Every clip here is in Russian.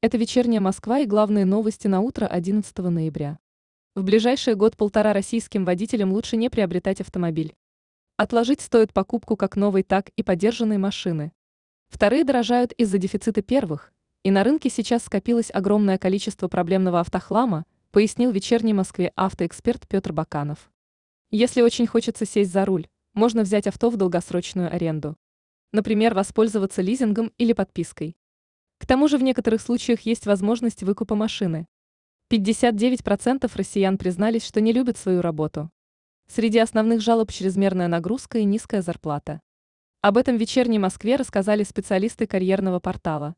Это вечерняя Москва и главные новости на утро 11 ноября. В ближайший год-полтора российским водителям лучше не приобретать автомобиль. Отложить стоит покупку как новой, так и подержанной машины. Вторые дорожают из-за дефицита первых, и на рынке сейчас скопилось огромное количество проблемного автохлама, пояснил вечерней Москве автоэксперт Петр Баканов. Если очень хочется сесть за руль, можно взять авто в долгосрочную аренду. Например, воспользоваться лизингом или подпиской. К тому же в некоторых случаях есть возможность выкупа машины. 59% россиян признались, что не любят свою работу. Среди основных жалоб чрезмерная нагрузка и низкая зарплата. Об этом в вечерней Москве рассказали специалисты карьерного портала.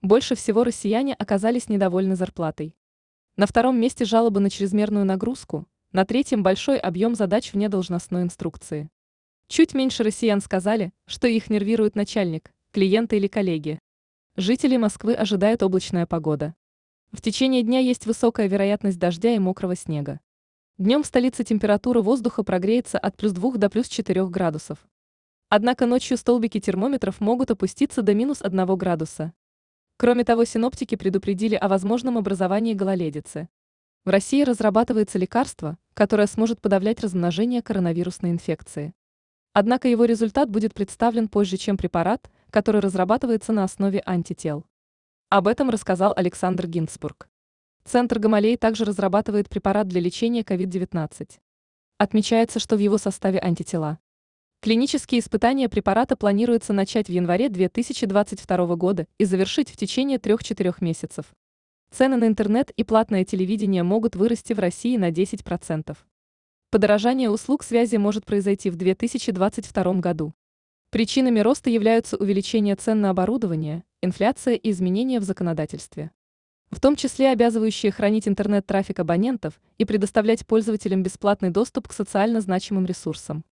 Больше всего россияне оказались недовольны зарплатой. На втором месте жалобы на чрезмерную нагрузку, на третьем большой объем задач вне должностной инструкции. Чуть меньше россиян сказали, что их нервирует начальник, клиенты или коллеги. Жителей Москвы ожидает облачная погода. В течение дня есть высокая вероятность дождя и мокрого снега. Днем в столице температура воздуха прогреется от плюс 2 до плюс 4 градусов. Однако ночью столбики термометров могут опуститься до минус 1 градуса. Кроме того, синоптики предупредили о возможном образовании гололедицы. В России разрабатывается лекарство, которое сможет подавлять размножение коронавирусной инфекции. Однако его результат будет представлен позже, чем препарат, который разрабатывается на основе антител. Об этом рассказал Александр Гинцбург. Центр Гамалей также разрабатывает препарат для лечения COVID-19. Отмечается, что в его составе антитела. Клинические испытания препарата планируется начать в январе 2022 года и завершить в течение 3-4 месяцев. Цены на интернет и платное телевидение могут вырасти в России на 10%. Подорожание услуг связи может произойти в 2022 году. Причинами роста являются увеличение цен на оборудование, инфляция и изменения в законодательстве. В том числе обязывающие хранить интернет-трафик абонентов и предоставлять пользователям бесплатный доступ к социально значимым ресурсам.